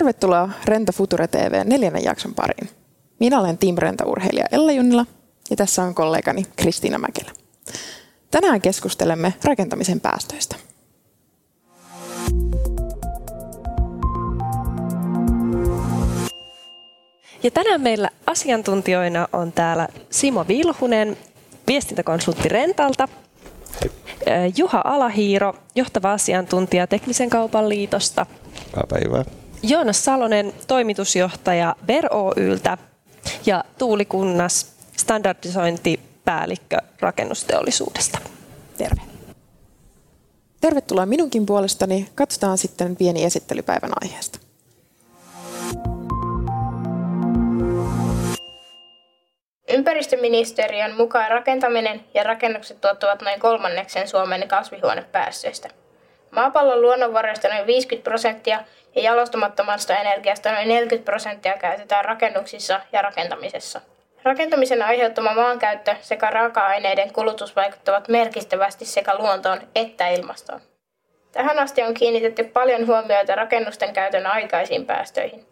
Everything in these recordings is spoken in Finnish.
Tervetuloa Renta Future TV neljännen jakson pariin. Minä olen Team Renta-urheilija Ella Junnila ja tässä on kollegani Kristiina Mäkelä. Tänään keskustelemme rakentamisen päästöistä. Ja tänään meillä asiantuntijoina on täällä Simo Vilhunen, viestintäkonsultti Rentalta, Juha Alahiiro, johtava asiantuntija Teknisen kaupan liitosta. Hyvää päivää. Joonas Salonen, toimitusjohtaja Ver Oyltä ja Tuuli Kunnas, standardisointipäällikkö rakennusteollisuudesta. Terve. Tervetuloa minunkin puolestani. Katsotaan sitten pieni esittelypäivän aiheesta. Ympäristöministeriön mukaan rakentaminen ja rakennukset tuottavat noin kolmanneksen Suomen kasvihuonepäästöistä. Maapallon luonnonvaroista noin 50 prosenttia ja jalostamattomasta energiasta noin 40 prosenttia käytetään rakennuksissa ja rakentamisessa. Rakentamisen aiheuttama maankäyttö sekä raaka-aineiden kulutus vaikuttavat merkittävästi sekä luontoon että ilmastoon. Tähän asti on kiinnitetty paljon huomioita rakennusten käytön aikaisiin päästöihin.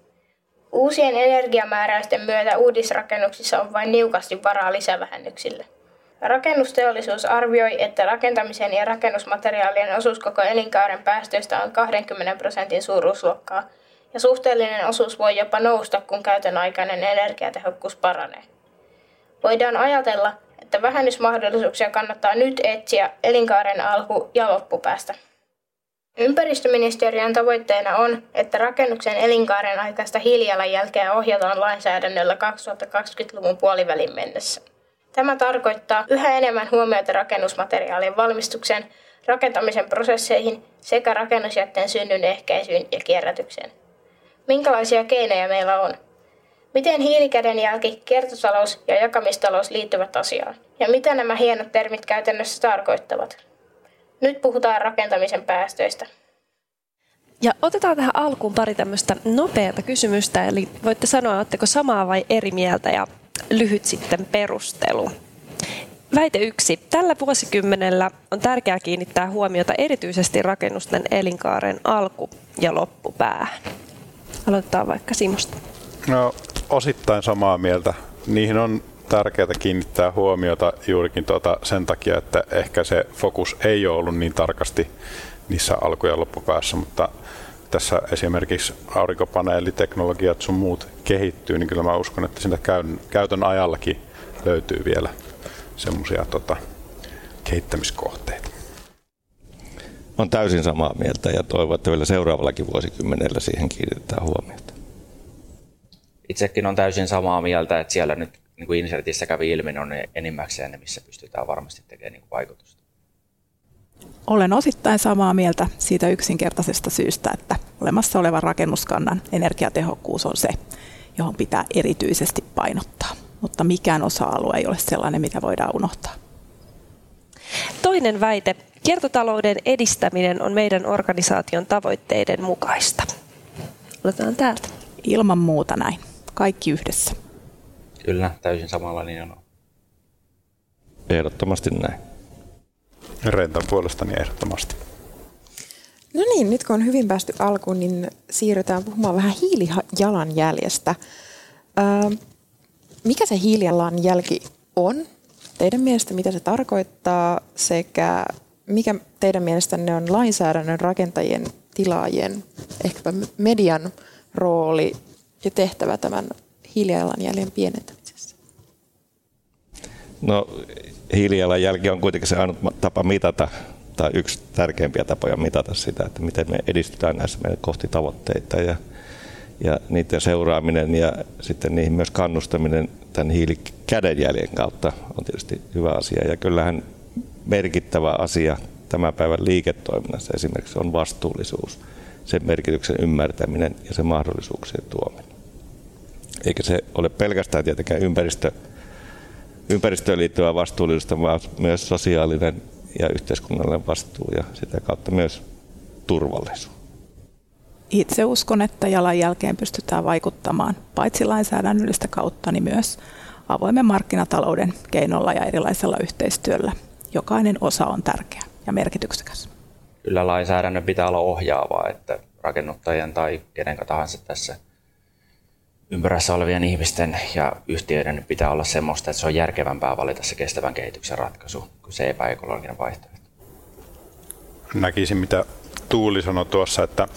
Uusien energiamääräysten myötä uudisrakennuksissa on vain niukasti varaa lisävähennyksille. Rakennusteollisuus arvioi, että rakentamisen ja rakennusmateriaalien osuus koko elinkaaren päästöistä on 20 prosentin suuruusluokkaa, ja suhteellinen osuus voi jopa nousta, kun käytön aikainen energiatehokkuus paranee. Voidaan ajatella, että vähennysmahdollisuuksia kannattaa nyt etsiä elinkaaren alku- ja loppupäästä. Ympäristöministeriön tavoitteena on, että rakennuksen elinkaaren aikaista hiilijalanjälkeä ohjataan lainsäädännöllä 2020-luvun puolivälin mennessä. Tämä tarkoittaa yhä enemmän huomiota rakennusmateriaalien valmistukseen, rakentamisen prosesseihin sekä rakennusjätteen synnyn ehkäisyyn ja kierrätykseen. Minkälaisia keinoja meillä on? Miten hiilikädenjälki, kiertotalous ja jakamistalous liittyvät asiaan? Ja mitä nämä hienot termit käytännössä tarkoittavat? Nyt puhutaan rakentamisen päästöistä. Ja otetaan tähän alkuun pari tämmöistä nopeata kysymystä, eli voitte sanoa, oletteko samaa vai eri mieltä ja lyhyt sitten perustelu. Väite yksi. Tällä vuosikymmenellä on tärkeää kiinnittää huomiota erityisesti rakennusten elinkaaren alku- ja loppupäähän. Aloitetaan vaikka Simosta. No, osittain samaa mieltä. Niihin on tärkeää kiinnittää huomiota juurikin tuota sen takia, että ehkä se fokus ei ole ollut niin tarkasti niissä alku- ja loppupäässä, mutta tässä esimerkiksi aurinkopaneeliteknologiat sun muut kehittyy, niin kyllä mä uskon, että sitä käytön ajallakin löytyy vielä semmoisia tota, kehittämiskohteita. On täysin samaa mieltä ja toivon, että vielä seuraavallakin vuosikymmenellä siihen kiinnitetään huomiota. Itsekin on täysin samaa mieltä, että siellä nyt niin kuin insertissä kävi ilmi, on ne enimmäkseen ne, missä pystytään varmasti tekemään niin kuin vaikutusta. Olen osittain samaa mieltä siitä yksinkertaisesta syystä, että olemassa olevan rakennuskannan energiatehokkuus on se, johon pitää erityisesti painottaa. Mutta mikään osa-alue ei ole sellainen, mitä voidaan unohtaa. Toinen väite. Kiertotalouden edistäminen on meidän organisaation tavoitteiden mukaista. Otetaan täältä. Ilman muuta näin. Kaikki yhdessä. Kyllä, täysin samalla niin on. Ehdottomasti näin. Rentan puolestani ehdottomasti. No niin, nyt kun on hyvin päästy alkuun, niin siirrytään puhumaan vähän hiilijalanjäljestä. Öö, mikä se hiilijalanjälki on? Teidän mielestä mitä se tarkoittaa sekä mikä teidän mielestänne on lainsäädännön rakentajien, tilaajien, ehkäpä median rooli ja tehtävä tämän hiilijalanjäljen pienentämisessä? No hiilijalanjälki on kuitenkin se ainut tapa mitata tai yksi tärkeimpiä tapoja mitata sitä, että miten me edistytään näissä meidän kohti tavoitteita ja, ja niiden seuraaminen ja sitten niihin myös kannustaminen tämän hiilikädenjäljen kautta on tietysti hyvä asia. Ja kyllähän merkittävä asia tämän päivän liiketoiminnassa esimerkiksi on vastuullisuus, sen merkityksen ymmärtäminen ja sen mahdollisuuksien tuominen. Eikä se ole pelkästään tietenkään ympäristö, ympäristöön liittyvää vastuullisuutta, vaan myös sosiaalinen ja yhteiskunnallinen vastuu ja sitä kautta myös turvallisuus. Itse uskon, että jalanjälkeen pystytään vaikuttamaan paitsi lainsäädännöllistä kautta, niin myös avoimen markkinatalouden keinolla ja erilaisella yhteistyöllä. Jokainen osa on tärkeä ja merkityksekäs. Kyllä lainsäädännön pitää olla ohjaavaa, että rakennuttajien tai kenen tahansa tässä ympyrässä olevien ihmisten ja yhtiöiden pitää olla semmoista, että se on järkevämpää valita se kestävän kehityksen ratkaisu kuin se epäekologinen vaihtoehto. Näkisin, mitä Tuuli sanoi tuossa, että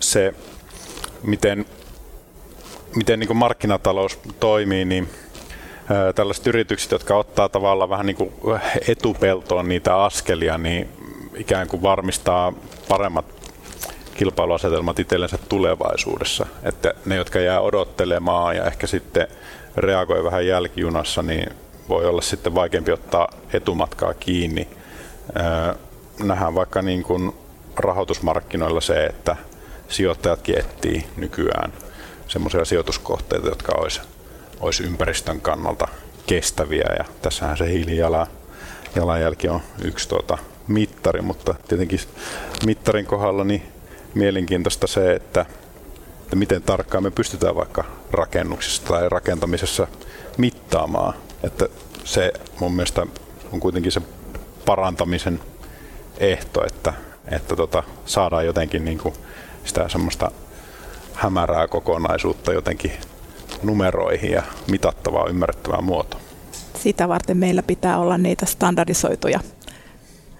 se, miten, miten niin markkinatalous toimii, niin tällaiset yritykset, jotka ottaa tavallaan vähän niin kuin etupeltoon niitä askelia, niin ikään kuin varmistaa paremmat kilpailuasetelmat itsellensä tulevaisuudessa. Että ne, jotka jää odottelemaan ja ehkä sitten reagoi vähän jälkijunassa, niin voi olla sitten vaikeampi ottaa etumatkaa kiinni. Nähdään vaikka niin kuin rahoitusmarkkinoilla se, että sijoittajatkin etsii nykyään semmoisia sijoituskohteita, jotka olisi, olisi ympäristön kannalta kestäviä. Ja tässähän se hiilijalanjälki on yksi tuota mittari, mutta tietenkin mittarin kohdalla niin mielenkiintoista se, että, että miten tarkkaan me pystytään vaikka rakennuksessa tai rakentamisessa mittaamaan. Että se mun mielestä on kuitenkin se parantamisen ehto, että, että tota, saadaan jotenkin niin kuin sitä semmoista hämärää kokonaisuutta jotenkin numeroihin ja mitattavaa ymmärrettävää muotoa. Sitä varten meillä pitää olla niitä standardisoituja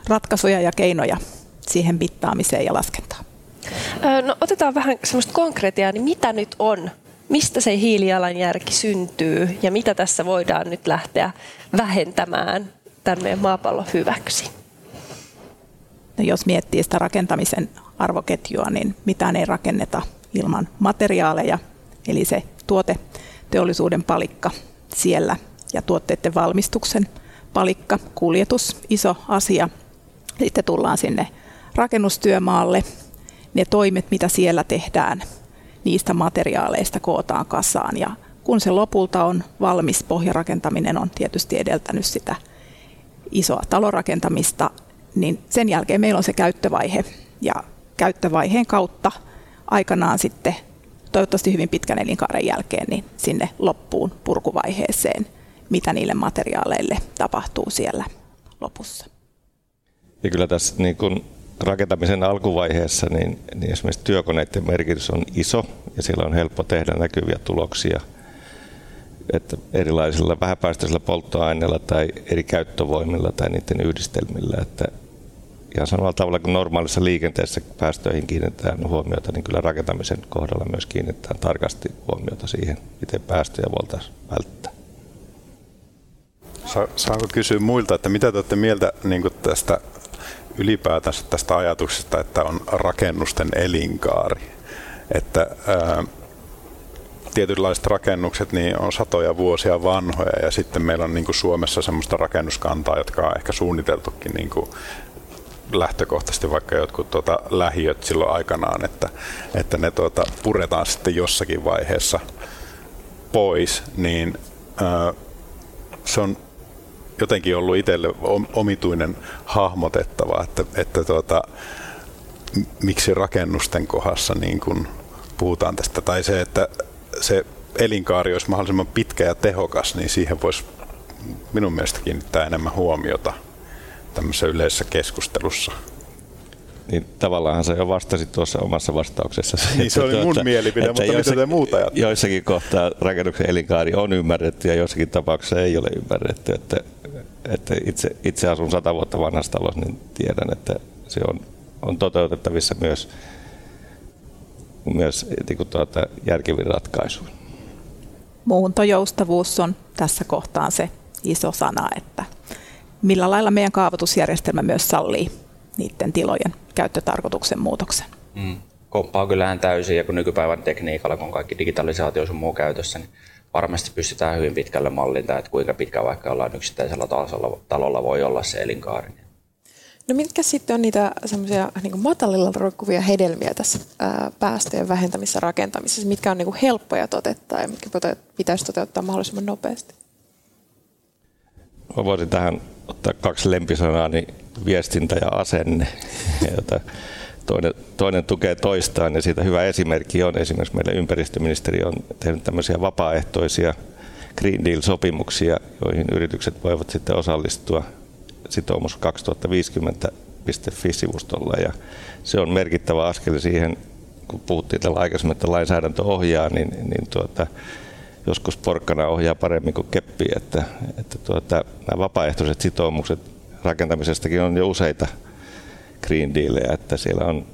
ratkaisuja ja keinoja siihen mittaamiseen ja laskentaan. No, otetaan vähän semmoista konkreettia, niin mitä nyt on? Mistä se hiilijalanjälki syntyy ja mitä tässä voidaan nyt lähteä vähentämään tämän meidän maapallon hyväksi? No, jos miettii sitä rakentamisen arvoketjua, niin mitään ei rakenneta ilman materiaaleja, eli se tuote, teollisuuden palikka siellä ja tuotteiden valmistuksen palikka, kuljetus, iso asia. Sitten tullaan sinne rakennustyömaalle, ne toimet, mitä siellä tehdään, niistä materiaaleista kootaan kasaan. Ja kun se lopulta on valmis, pohjarakentaminen on tietysti edeltänyt sitä isoa talorakentamista, niin sen jälkeen meillä on se käyttövaihe. Ja käyttövaiheen kautta aikanaan sitten toivottavasti hyvin pitkän elinkaaren jälkeen niin sinne loppuun purkuvaiheeseen, mitä niille materiaaleille tapahtuu siellä lopussa. Ja kyllä tässä niin kun rakentamisen alkuvaiheessa niin, niin esimerkiksi työkoneiden merkitys on iso ja siellä on helppo tehdä näkyviä tuloksia että erilaisilla vähäpäästöisillä polttoaineilla tai eri käyttövoimilla tai niiden yhdistelmillä. Että ihan samalla tavalla kuin normaalissa liikenteessä päästöihin kiinnitetään huomiota, niin kyllä rakentamisen kohdalla myös kiinnitetään tarkasti huomiota siihen, miten päästöjä voitaisiin välttää. Saanko kysyä muilta, että mitä te olette mieltä niin tästä ylipäätänsä tästä ajatuksesta, että on rakennusten elinkaari. Että ää, tietynlaiset rakennukset niin on satoja vuosia vanhoja ja sitten meillä on niin kuin Suomessa semmoista rakennuskantaa, jotka on ehkä suunniteltukin niin kuin lähtökohtaisesti vaikka jotkut tuota, lähiöt silloin aikanaan, että, että ne tuota, puretaan sitten jossakin vaiheessa pois, niin ää, se on jotenkin ollut itselle omituinen hahmotettava, että, että tuota, miksi rakennusten kohdassa niin kun puhutaan tästä, tai se, että se elinkaari olisi mahdollisimman pitkä ja tehokas, niin siihen voisi minun mielestä kiinnittää enemmän huomiota tämmöisessä yleisessä keskustelussa. Niin tavallaan se jo vastasi tuossa omassa vastauksessa. Niin se oli mun tuota, mielipide, mutta mitä te muuta ajattelette? Joissakin kohtaa rakennuksen elinkaari on ymmärretty ja joissakin tapauksissa ei ole ymmärretty. Että että itse, itse asun sata vuotta vanhassa talossa, niin tiedän, että se on, on toteutettavissa myös, myös niin tuota, järkevin ratkaisu. Muuntojoustavuus on tässä kohtaan se iso sana, että millä lailla meidän kaavoitusjärjestelmä myös sallii niiden tilojen käyttötarkoituksen muutoksen. Mm. Komppaa kyllähän täysin ja kun nykypäivän tekniikalla, kun kaikki digitalisaatio on muu käytössä, niin varmasti pystytään hyvin pitkälle mallinta, että kuinka pitkä vaikka ollaan yksittäisellä tasolla, talolla voi olla se elinkaari. No mitkä sitten on niitä semmoisia niin matalilla roikkuvia hedelmiä tässä ää, päästöjen vähentämisessä rakentamisessa, mitkä on niin kuin helppoja toteuttaa ja mitkä pitäisi toteuttaa mahdollisimman nopeasti? Mä voisin tähän ottaa kaksi lempisanaa, niin viestintä ja asenne, jota toinen, toinen tukee toistaan ja siitä hyvä esimerkki on esimerkiksi meidän ympäristöministeri on tehnyt tämmöisiä vapaaehtoisia Green Deal-sopimuksia, joihin yritykset voivat sitten osallistua sitoumus 2050 sivustolla ja se on merkittävä askel siihen, kun puhuttiin tällä aikaisemmin, että lainsäädäntö ohjaa, niin, niin tuota, joskus porkkana ohjaa paremmin kuin keppi, että, että tuota, nämä vapaaehtoiset sitoumukset rakentamisestakin on jo useita Green Dealeja, että siellä on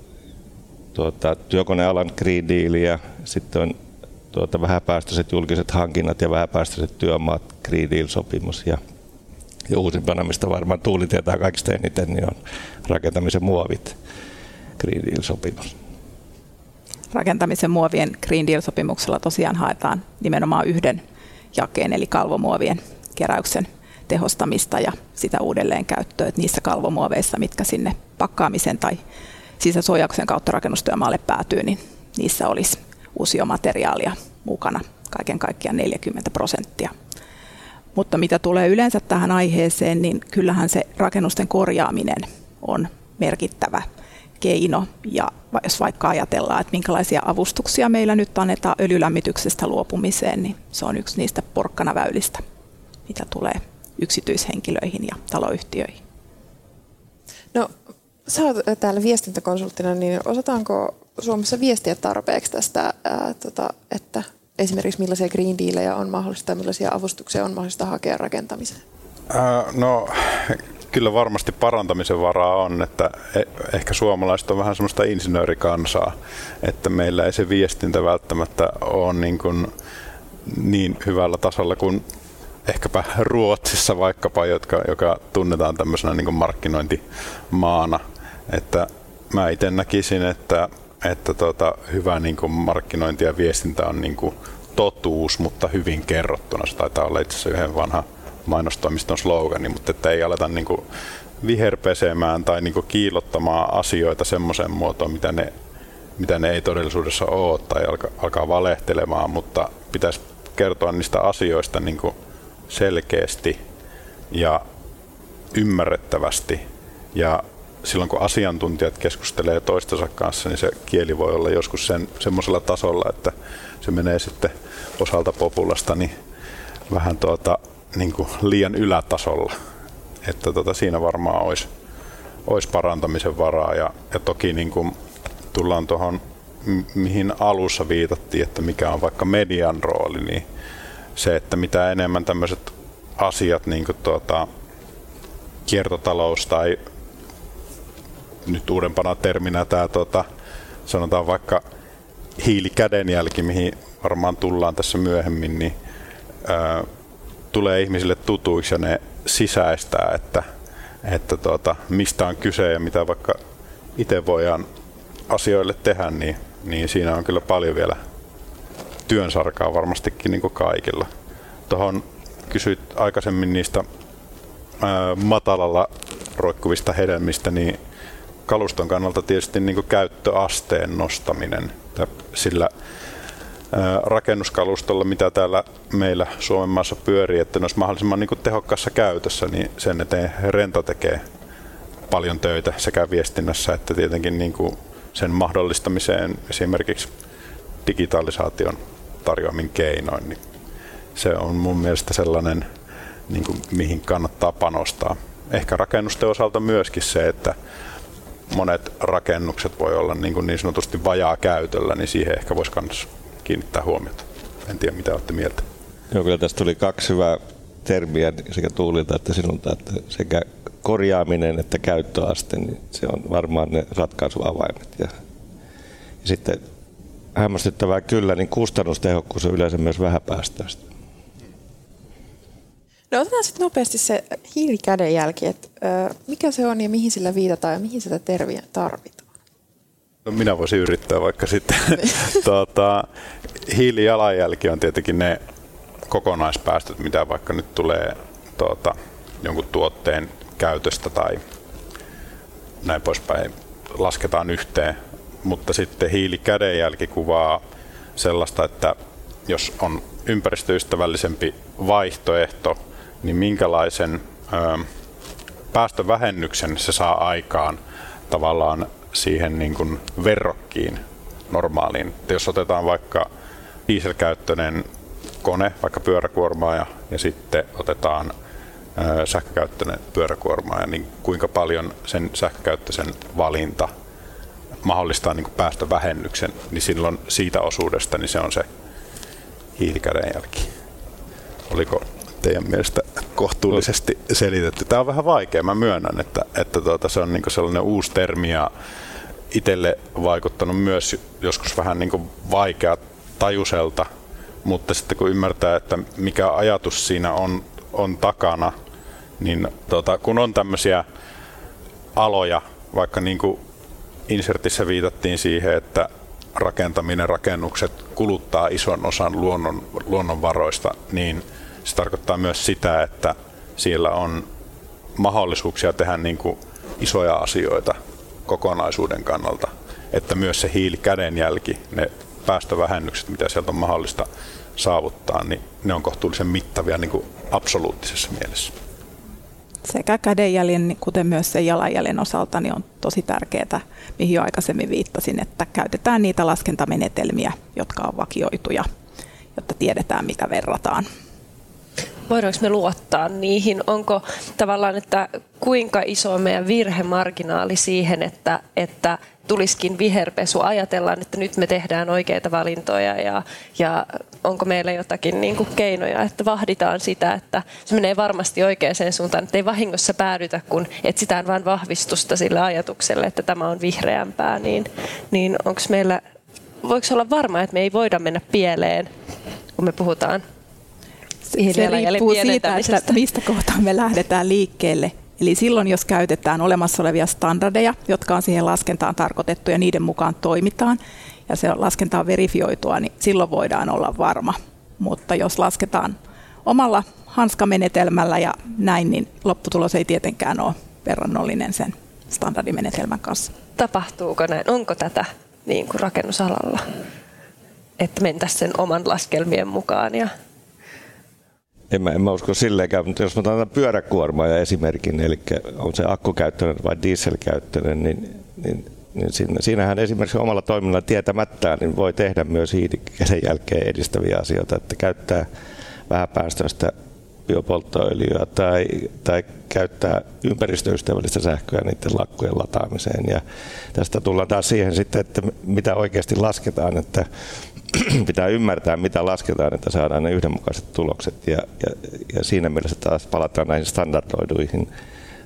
tuota, työkonealan Green Deal ja sitten on tuota, vähäpäästöiset julkiset hankinnat ja vähäpäästöiset työmaat Green Deal-sopimus ja, ja uusimpana, mistä varmaan Tuuli tietää kaikista eniten, niin on rakentamisen muovit Green Deal-sopimus. Rakentamisen muovien Green Deal-sopimuksella tosiaan haetaan nimenomaan yhden jakeen, eli kalvomuovien keräyksen tehostamista ja sitä uudelleenkäyttöä, että niissä kalvomuoveissa, mitkä sinne pakkaamisen tai sisäsuojauksen kautta rakennustyömaalle päätyy, niin niissä olisi uusiomateriaalia mukana kaiken kaikkiaan 40 prosenttia. Mutta mitä tulee yleensä tähän aiheeseen, niin kyllähän se rakennusten korjaaminen on merkittävä keino. Ja jos vaikka ajatellaan, että minkälaisia avustuksia meillä nyt annetaan öljylämmityksestä luopumiseen, niin se on yksi niistä porkkanaväylistä, mitä tulee yksityishenkilöihin ja taloyhtiöihin. No, sä oot täällä viestintäkonsulttina, niin osataanko Suomessa viestiä tarpeeksi tästä, ää, tota, että esimerkiksi millaisia green dealeja on mahdollista ja millaisia avustuksia on mahdollista hakea rakentamiseen? Ää, no kyllä varmasti parantamisen varaa on, että e, ehkä suomalaiset on vähän semmoista insinöörikansaa, että meillä ei se viestintä välttämättä ole niin, kuin niin hyvällä tasolla kuin ehkäpä Ruotsissa vaikkapa, jotka, joka tunnetaan tämmöisenä niin markkinointimaana. Että mä itse näkisin, että, että tota, hyvä niin kuin markkinointi ja viestintä on niin kuin totuus, mutta hyvin kerrottuna. Se taitaa olla itse asiassa yhden vanha mainostoimiston slogani, mutta että ei aleta niin kuin viherpesemään tai niin kuin kiilottamaan asioita semmoiseen muotoon, mitä ne, mitä ne ei todellisuudessa ole, tai alkaa, alkaa valehtelemaan, mutta pitäisi kertoa niistä asioista niin kuin selkeästi ja ymmärrettävästi. Ja silloin kun asiantuntijat keskustelee toistensa kanssa, niin se kieli voi olla joskus sen, semmoisella tasolla, että se menee sitten osalta populasta niin vähän tuota, niin kuin liian ylätasolla. Että tota, siinä varmaan olisi, olisi parantamisen varaa. Ja, ja toki niin kuin tullaan tuohon, mihin alussa viitattiin, että mikä on vaikka median rooli, niin se, että mitä enemmän tämmöiset asiat, niin kuin tuota, kiertotalous tai nyt uudempana terminä tämä tuota, sanotaan vaikka hiilikädenjälki, mihin varmaan tullaan tässä myöhemmin, niin ää, tulee ihmisille tutuiksi ja ne sisäistää, että, että tuota, mistä on kyse ja mitä vaikka itse voidaan asioille tehdä, niin, niin siinä on kyllä paljon vielä työnsarkaa varmastikin niin kaikilla. Tuohon kysyit aikaisemmin niistä ää, matalalla roikkuvista hedelmistä, niin kaluston kannalta tietysti niin käyttöasteen nostaminen. Sillä rakennuskalustolla, mitä täällä meillä Suomen maassa pyörii, että ne olisi mahdollisimman niin tehokkaassa käytössä, niin sen eteen Rento tekee paljon töitä sekä viestinnässä että tietenkin niin kuin sen mahdollistamiseen esimerkiksi digitalisaation tarjoamin keinoin, niin se on mun mielestä sellainen, niin kuin, mihin kannattaa panostaa. Ehkä rakennusten osalta myöskin se, että monet rakennukset voi olla niin, kuin niin sanotusti vajaa käytöllä, niin siihen ehkä voisi myös kiinnittää huomiota. En tiedä, mitä olette mieltä. Joo, kyllä tästä tuli kaksi hyvää termiä sekä Tuulilta että sinulta, että sekä korjaaminen että käyttöaste, niin se on varmaan ne ratkaisuavaimet. Ja, ja sitten hämmästyttävää kyllä, niin kustannustehokkuus on yleensä myös vähäpäästöistä. No otetaan sitten nopeasti se hiilikädenjälki, että mikä se on ja mihin sillä viitataan ja mihin sitä terviä tarvitaan? No minä voisin yrittää vaikka sitten. tuota, hiilijalanjälki on tietenkin ne kokonaispäästöt, mitä vaikka nyt tulee tuota, jonkun tuotteen käytöstä tai näin poispäin lasketaan yhteen. Mutta sitten hiilikädenjälki kuvaa sellaista, että jos on ympäristöystävällisempi vaihtoehto, niin minkälaisen ö, päästövähennyksen se saa aikaan tavallaan siihen niin kuin verrokkiin normaaliin. Että jos otetaan vaikka dieselkäyttöinen kone, vaikka pyöräkuormaa ja, sitten otetaan sähkökäyttöinen pyöräkuorma ja niin kuinka paljon sen sähkökäyttöisen valinta mahdollistaa niin päästövähennyksen, niin silloin siitä osuudesta niin se on se hiilikädenjälki. Oliko teidän mielestä kohtuullisesti selitetty? Tämä on vähän vaikea, mä myönnän, että, että tuota, se on niin sellainen uusi termi ja itselle vaikuttanut myös joskus vähän niin vaikea tajuselta, mutta sitten kun ymmärtää, että mikä ajatus siinä on, on takana, niin tuota, kun on tämmöisiä aloja, vaikka niin kuin insertissä viitattiin siihen, että rakentaminen, rakennukset kuluttaa ison osan luonnon, luonnonvaroista, niin se tarkoittaa myös sitä, että siellä on mahdollisuuksia tehdä niin kuin isoja asioita kokonaisuuden kannalta, että myös se hiilikädenjälki, ne päästövähennykset, mitä sieltä on mahdollista saavuttaa, niin ne on kohtuullisen mittavia niin kuin absoluuttisessa mielessä. Sekä kädenjäljen, kuten myös sen jalanjäljen osalta, niin on tosi tärkeää, mihin jo aikaisemmin viittasin, että käytetään niitä laskentamenetelmiä, jotka on vakioituja, jotta tiedetään, mitä verrataan voidaanko me luottaa niihin? Onko tavallaan, että kuinka iso on meidän virhemarginaali siihen, että, että tulisikin viherpesu, ajatellaan, että nyt me tehdään oikeita valintoja ja, ja onko meillä jotakin niin kuin keinoja, että vahditaan sitä, että se menee varmasti oikeaan suuntaan, että ei vahingossa päädytä, kun etsitään vain vahvistusta sille ajatukselle, että tämä on vihreämpää, niin, niin onko meillä, voiko olla varma, että me ei voida mennä pieleen, kun me puhutaan se riippuu siitä, että mistä kohtaa me lähdetään liikkeelle. Eli silloin, jos käytetään olemassa olevia standardeja, jotka on siihen laskentaan tarkoitettu ja niiden mukaan toimitaan, ja se laskenta on verifioitua, niin silloin voidaan olla varma. Mutta jos lasketaan omalla hanskamenetelmällä ja näin, niin lopputulos ei tietenkään ole verrannollinen sen standardimenetelmän kanssa. Tapahtuuko näin? Onko tätä niin kuin rakennusalalla? Että mentäisiin sen oman laskelmien mukaan ja en mä, en mä usko silleenkään, mutta jos mä otan pyöräkuormaa ja esimerkin, eli on se akkukäyttöinen vai dieselkäyttöinen, niin, niin, niin siinä, siinähän esimerkiksi omalla toiminnalla tietämättään niin voi tehdä myös hiilikäden jälkeen edistäviä asioita, että käyttää vähäpäästöistä biopolttoöljyä tai, tai käyttää ympäristöystävällistä sähköä niiden lakkujen lataamiseen. Ja tästä tullaan taas siihen sitten, että mitä oikeasti lasketaan, että pitää ymmärtää, mitä lasketaan, että saadaan ne yhdenmukaiset tulokset. Ja, ja, ja siinä mielessä taas palataan näihin standardoiduihin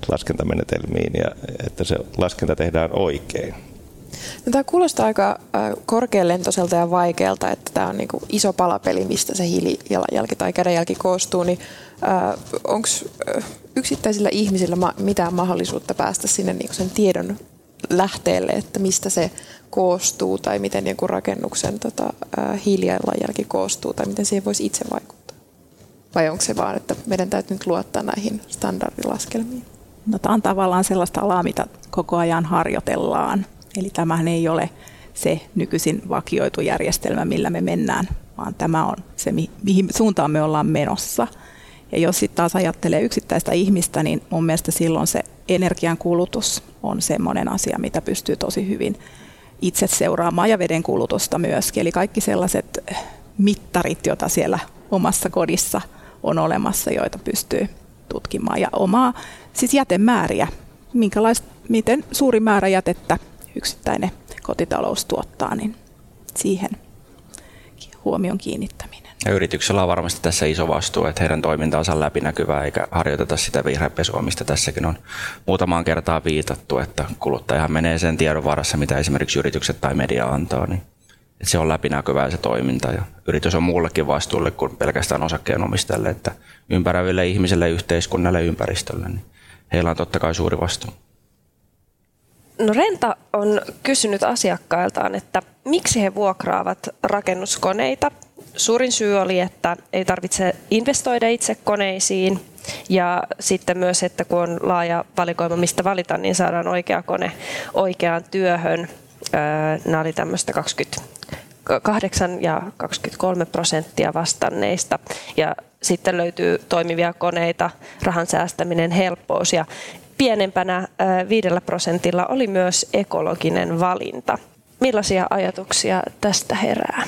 laskentamenetelmiin ja että se laskenta tehdään oikein. No, tämä kuulostaa aika korkealentoiselta ja vaikealta, että tämä on niin kuin iso palapeli, mistä se hiilijalanjälki tai kädenjälki koostuu. Niin, Onko yksittäisillä ihmisillä mitään mahdollisuutta päästä sinne niin sen tiedon lähteelle, että mistä se koostuu tai miten joku rakennuksen tota, hiilijalanjälki koostuu tai miten siihen voisi itse vaikuttaa? Vai onko se vaan, että meidän täytyy nyt luottaa näihin standardilaskelmiin? No, tämä on tavallaan sellaista alaa, mitä koko ajan harjoitellaan. Eli tämähän ei ole se nykyisin vakioitu järjestelmä, millä me mennään, vaan tämä on se, mihin suuntaan me ollaan menossa. Ja jos sitten taas ajattelee yksittäistä ihmistä, niin mun mielestä silloin se energian kulutus on semmoinen asia, mitä pystyy tosi hyvin itse seuraamaan ja veden kulutusta myöskin. Eli kaikki sellaiset mittarit, joita siellä omassa kodissa on olemassa, joita pystyy tutkimaan. Ja omaa siis jätemääriä, miten suuri määrä jätettä yksittäinen kotitalous tuottaa, niin siihen huomion kiinnittäminen. Ja yrityksellä on varmasti tässä iso vastuu, että heidän toimintaansa on läpinäkyvää eikä harjoiteta sitä vihreäpesua, mistä tässäkin on muutamaan kertaa viitattu, että kuluttajahan menee sen tiedon varassa, mitä esimerkiksi yritykset tai media antaa. Niin että se on läpinäkyvää se toiminta ja yritys on muullekin vastuulle kuin pelkästään osakkeenomistajalle, että ympäröiville ihmisille, yhteiskunnalle ja ympäristölle, niin heillä on totta kai suuri vastuu. No Renta on kysynyt asiakkailtaan, että miksi he vuokraavat rakennuskoneita Suurin syy oli, että ei tarvitse investoida itse koneisiin ja sitten myös, että kun on laaja valikoima, mistä valita, niin saadaan oikea kone oikeaan työhön. Nämä oli tämmöistä 28 ja 23 prosenttia vastanneista. Ja sitten löytyy toimivia koneita, rahan säästäminen, helppous ja pienempänä viidellä prosentilla oli myös ekologinen valinta. Millaisia ajatuksia tästä herää?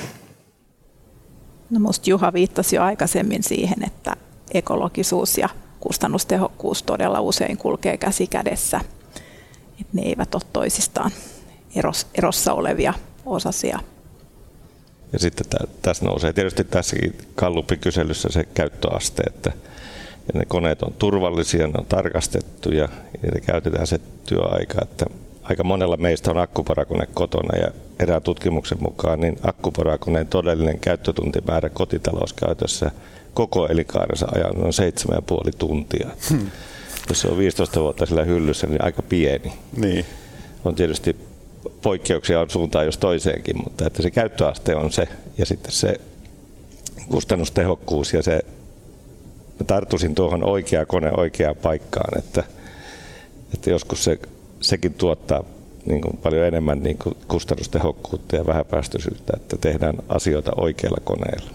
No musta Juha viittasi jo aikaisemmin siihen, että ekologisuus ja kustannustehokkuus todella usein kulkee käsi kädessä. Et ne eivät ole toisistaan erossa olevia osasia. Ja sitten tässä nousee tietysti tässäkin kallupikyselyssä se käyttöaste, että ne koneet on turvallisia, ne on tarkastettu ja, ja käytetään se työaika, että aika monella meistä on akkuparakone kotona ja erään tutkimuksen mukaan niin akkuparakoneen todellinen käyttötuntimäärä kotitalouskäytössä koko elinkaarensa ajan on 7,5 tuntia. Hmm. Jos se on 15 vuotta sillä hyllyssä, niin aika pieni. Niin. On tietysti poikkeuksia on suuntaan jos toiseenkin, mutta että se käyttöaste on se ja sitten se kustannustehokkuus ja se tarttuisin tuohon oikea kone oikeaan paikkaan, että, että joskus se, sekin tuottaa niin kuin paljon enemmän niin kuin kustannustehokkuutta ja vähäpäästöisyyttä, että tehdään asioita oikeilla koneilla.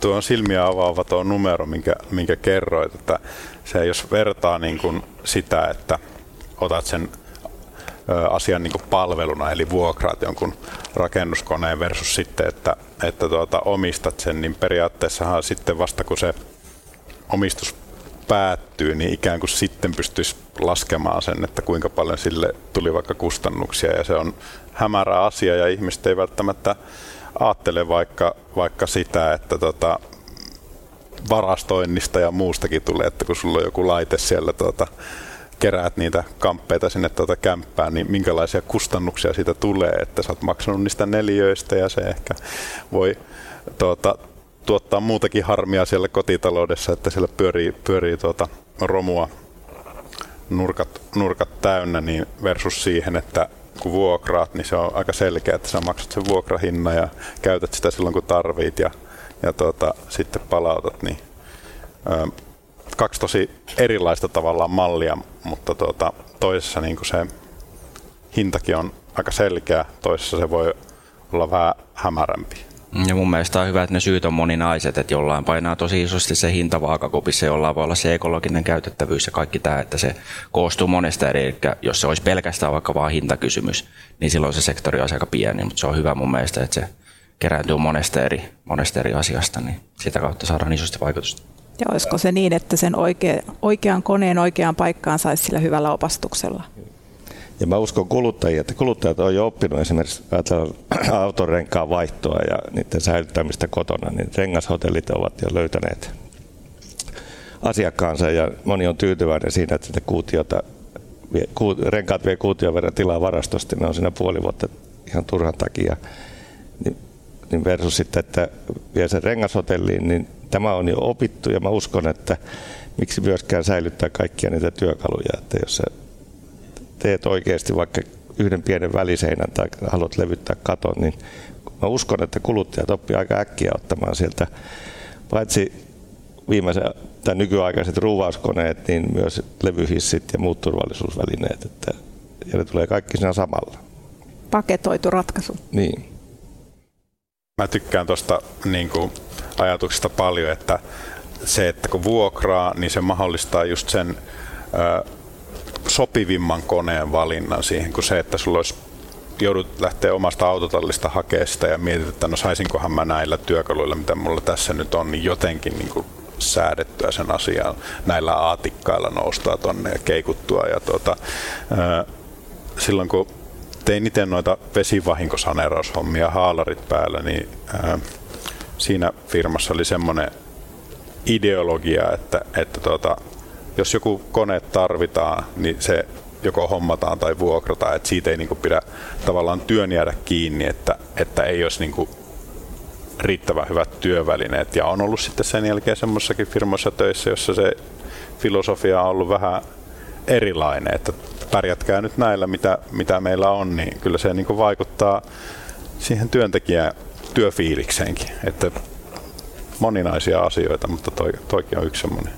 Tuo on silmiä avaava tuo numero, minkä, minkä kerroit, että se jos vertaa niin kuin sitä, että otat sen asian niin palveluna, eli vuokraat jonkun rakennuskoneen versus sitten, että, että tuota, omistat sen, niin periaatteessahan sitten vasta kun se omistus päättyy, niin ikään kuin sitten pystyisi laskemaan sen, että kuinka paljon sille tuli vaikka kustannuksia. Ja se on hämärä asia ja ihmiset ei välttämättä ajattele vaikka, vaikka sitä, että tota, varastoinnista ja muustakin tulee, että kun sulla on joku laite siellä tuota, keräät niitä kamppeita sinne tuota kämppään, niin minkälaisia kustannuksia siitä tulee, että sä oot maksanut niistä neliöistä ja se ehkä voi tuota, tuottaa muutakin harmia siellä kotitaloudessa, että siellä pyörii, pyörii tuota romua nurkat, nurkat täynnä niin versus siihen, että kun vuokraat, niin se on aika selkeä, että sä maksat sen vuokrahinnan ja käytät sitä silloin kun tarvit ja, ja tuota, sitten palautat. Niin, ö, kaksi tosi erilaista tavallaan mallia, mutta tuota, toisessa niin se hintakin on aika selkeä, toisessa se voi olla vähän hämärämpi. Ja mun mielestä on hyvä, että ne syyt on moninaiset, että jollain painaa tosi isosti se hinta vaakakupissa, jollain voi olla se ekologinen käytettävyys ja kaikki tämä, että se koostuu monesta eri, eli jos se olisi pelkästään vaikka vaan hintakysymys, niin silloin se sektori on aika pieni, mutta se on hyvä mun mielestä, että se kerääntyy monesta eri, monesta eri asiasta, niin sitä kautta saadaan isosti vaikutusta. Ja olisiko se niin, että sen oikea, oikean koneen oikeaan paikkaan saisi sillä hyvällä opastuksella? Ja mä uskon kuluttajia, että kuluttajat on jo oppinut esimerkiksi autorenkaan vaihtoa ja niiden säilyttämistä kotona, niin rengashotellit ovat jo löytäneet asiakkaansa ja moni on tyytyväinen siinä, että sitä kuutiota, renkaat vie kuution verran tilaa varastosta, ne on siinä puoli vuotta ihan turhan takia. Niin, niin versus sitten, että vie sen rengashotelliin, niin tämä on jo opittu ja mä uskon, että miksi myöskään säilyttää kaikkia niitä työkaluja, että jos se teet oikeasti vaikka yhden pienen väliseinän tai haluat levyttää katon, niin mä uskon, että kuluttajat oppii aika äkkiä ottamaan sieltä paitsi viimeisen tai nykyaikaiset ruuvauskoneet, niin myös levyhissit ja muut turvallisuusvälineet. Että, ja ne tulee kaikki siinä samalla. Paketoitu ratkaisu. Niin. Mä tykkään tuosta niin ajatuksesta paljon, että se, että kun vuokraa, niin se mahdollistaa just sen sopivimman koneen valinnan siihen, kuin se, että sulla olisi joudut lähteä omasta autotallista hakemaan sitä ja mietit, että no saisinkohan mä näillä työkaluilla, mitä mulla tässä nyt on, niin jotenkin niin kuin säädettyä sen asian näillä aatikkailla noustaa tonne ja keikuttua. Ja tuota, silloin kun tein itse noita vesivahinkosaneeraushommia haalarit päällä, niin ää, siinä firmassa oli semmoinen ideologia, että, että tuota, jos joku kone tarvitaan, niin se joko hommataan tai vuokrataan, että siitä ei niin pidä tavallaan työn jäädä kiinni, että, että ei olisi niin riittävän hyvät työvälineet. Ja on ollut sitten sen jälkeen semmoisessakin firmoissa töissä, jossa se filosofia on ollut vähän erilainen, että pärjätkää nyt näillä, mitä, mitä meillä on, niin kyllä se niin vaikuttaa siihen työntekijän työfiilikseenkin. Että moninaisia asioita, mutta toi, toikin on yksi semmoinen.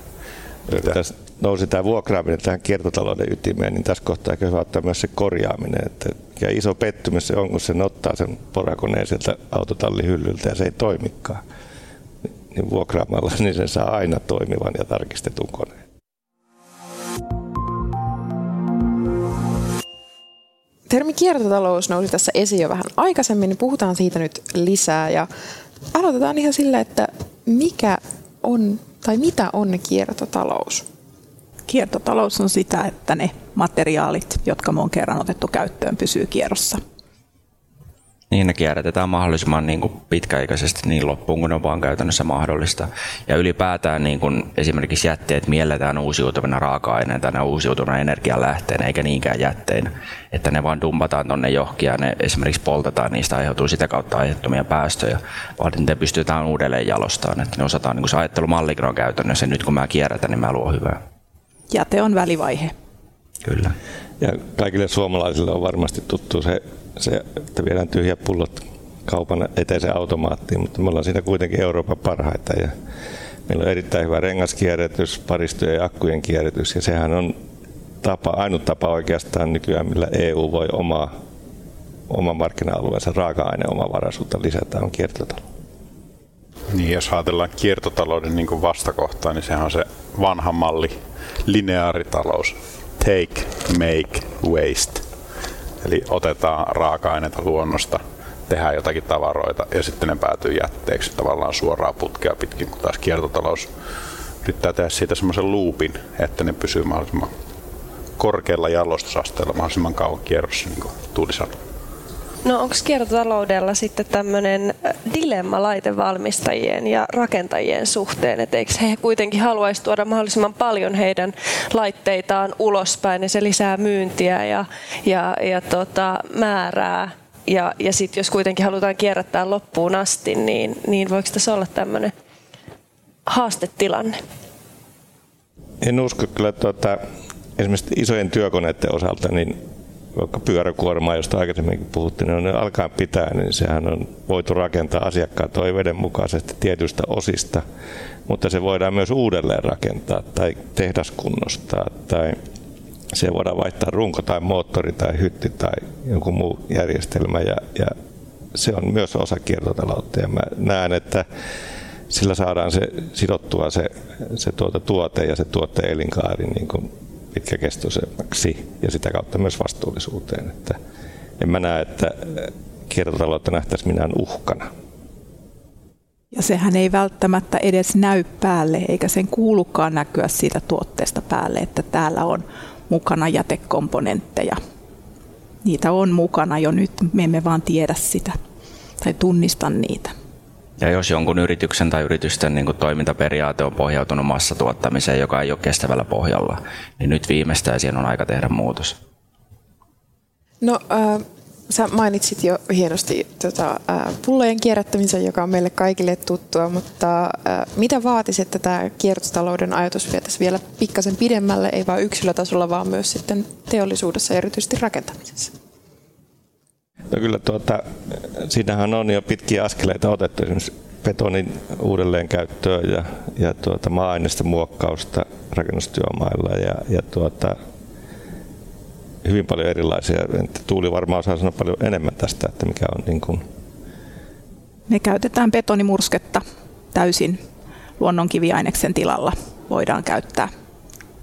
Tässä nousi tämä vuokraaminen tähän kiertotalouden ytimeen, niin tässä kohtaa ehkä hyvä ottaa myös se korjaaminen. Että ja iso pettymys se on, kun se ottaa sen porakoneen sieltä autotallihyllyltä ja se ei toimikaan. Niin vuokraamalla niin se saa aina toimivan ja tarkistetun koneen. Termi kiertotalous nousi tässä esiin jo vähän aikaisemmin, niin puhutaan siitä nyt lisää. Ja aloitetaan ihan sillä, että mikä on Tai mitä on kiertotalous? Kiertotalous on sitä, että ne materiaalit, jotka me on kerran otettu käyttöön, pysyy kierrossa. Niin ne kierrätetään mahdollisimman niin kuin pitkäaikaisesti niin loppuun kuin on vaan käytännössä mahdollista. Ja ylipäätään niin kuin esimerkiksi jätteet mielletään uusiutuvina raaka-aineina tai uusiutuvina energialähteenä eikä niinkään jätteinä. Että ne vaan dumpataan tonne johonkin ja ne esimerkiksi poltetaan, niistä aiheutuu sitä kautta aiheuttomia päästöjä. Vaan ne pystytään uudelleen jalostamaan. Että ne osataan, niin kuin se ajattelumallikin on käytännössä. Nyt kun mä kierrätän, niin mä luon hyvää. Jäte on välivaihe. Kyllä. Ja kaikille suomalaisille on varmasti tuttu se se, että viedään tyhjät pullot kaupan eteiseen automaattiin, mutta me ollaan siinä kuitenkin Euroopan parhaita ja meillä on erittäin hyvä rengaskierrätys, paristojen ja akkujen kierrätys ja sehän on tapa, ainut tapa oikeastaan nykyään, millä EU voi omaa, oman markkina-alueensa raaka-aineomavaraisuutta lisätä, on kiertotalous. Niin, jos ajatellaan kiertotalouden niin vastakohtaa, niin sehän on se vanha malli, lineaaritalous. Take, make, waste. Eli otetaan raaka-aineita luonnosta, tehdään jotakin tavaroita ja sitten ne päätyy jätteeksi tavallaan suoraan putkea pitkin, kun taas kiertotalous yrittää tehdä siitä semmoisen loopin, että ne pysyy mahdollisimman korkealla jalostusasteella mahdollisimman kauan kierrossa, niin kuin Tuuli sanoi. No onko kiertotaloudella sitten tämmöinen dilemma laitevalmistajien ja rakentajien suhteen, että eikö he kuitenkin haluaisi tuoda mahdollisimman paljon heidän laitteitaan ulospäin ja se lisää myyntiä ja, ja, ja tota, määrää ja, ja sitten jos kuitenkin halutaan kierrättää loppuun asti, niin, niin voiko tässä olla tämmöinen haastetilanne? En usko kyllä tuota, esimerkiksi isojen työkoneiden osalta, niin vaikka pyöräkuormaa, josta aikaisemminkin puhuttiin, niin on alkaa pitää, niin sehän on voitu rakentaa. Asiakkaan toiveiden mukaisesti tietystä osista, mutta se voidaan myös uudelleen rakentaa tai tehdaskunnostaa tai se voidaan vaihtaa runko tai moottori tai hytti tai joku muu järjestelmä. Ja, ja se on myös osa kiertotaloutta. Ja mä näen, että sillä saadaan se sidottua se, se tuota tuote ja se tuotteen elinkaari niin kuin pitkäkestoisemmaksi ja sitä kautta myös vastuullisuuteen. Että en mä näe, että kiertotaloutta nähtäisi minään uhkana. Ja sehän ei välttämättä edes näy päälle, eikä sen kuulukaan näkyä siitä tuotteesta päälle, että täällä on mukana jätekomponentteja. Niitä on mukana jo nyt, me emme vaan tiedä sitä tai tunnista niitä. Ja jos jonkun yrityksen tai yritysten niin kuin toimintaperiaate on pohjautunut massatuottamiseen, joka ei ole kestävällä pohjalla, niin nyt viimeistään siihen on aika tehdä muutos. No, äh, sä mainitsit jo hienosti tota, äh, pullojen kierrättämisen, joka on meille kaikille tuttua, mutta äh, mitä vaatisi, että tämä kiertotalouden ajatus vietäisi vielä pikkasen pidemmälle, ei vain yksilötasolla, vaan myös sitten teollisuudessa ja erityisesti rakentamisessa? No kyllä tuota, siinähän on jo pitkiä askeleita otettu esimerkiksi betonin uudelleenkäyttöä ja, ja tuota, maa-aineista muokkausta rakennustyömailla ja, ja tuota, hyvin paljon erilaisia. Tuuli varmaan osaa sanoa paljon enemmän tästä, että mikä on niin kuin... Me käytetään betonimursketta täysin luonnonkiviaineksen tilalla. Voidaan käyttää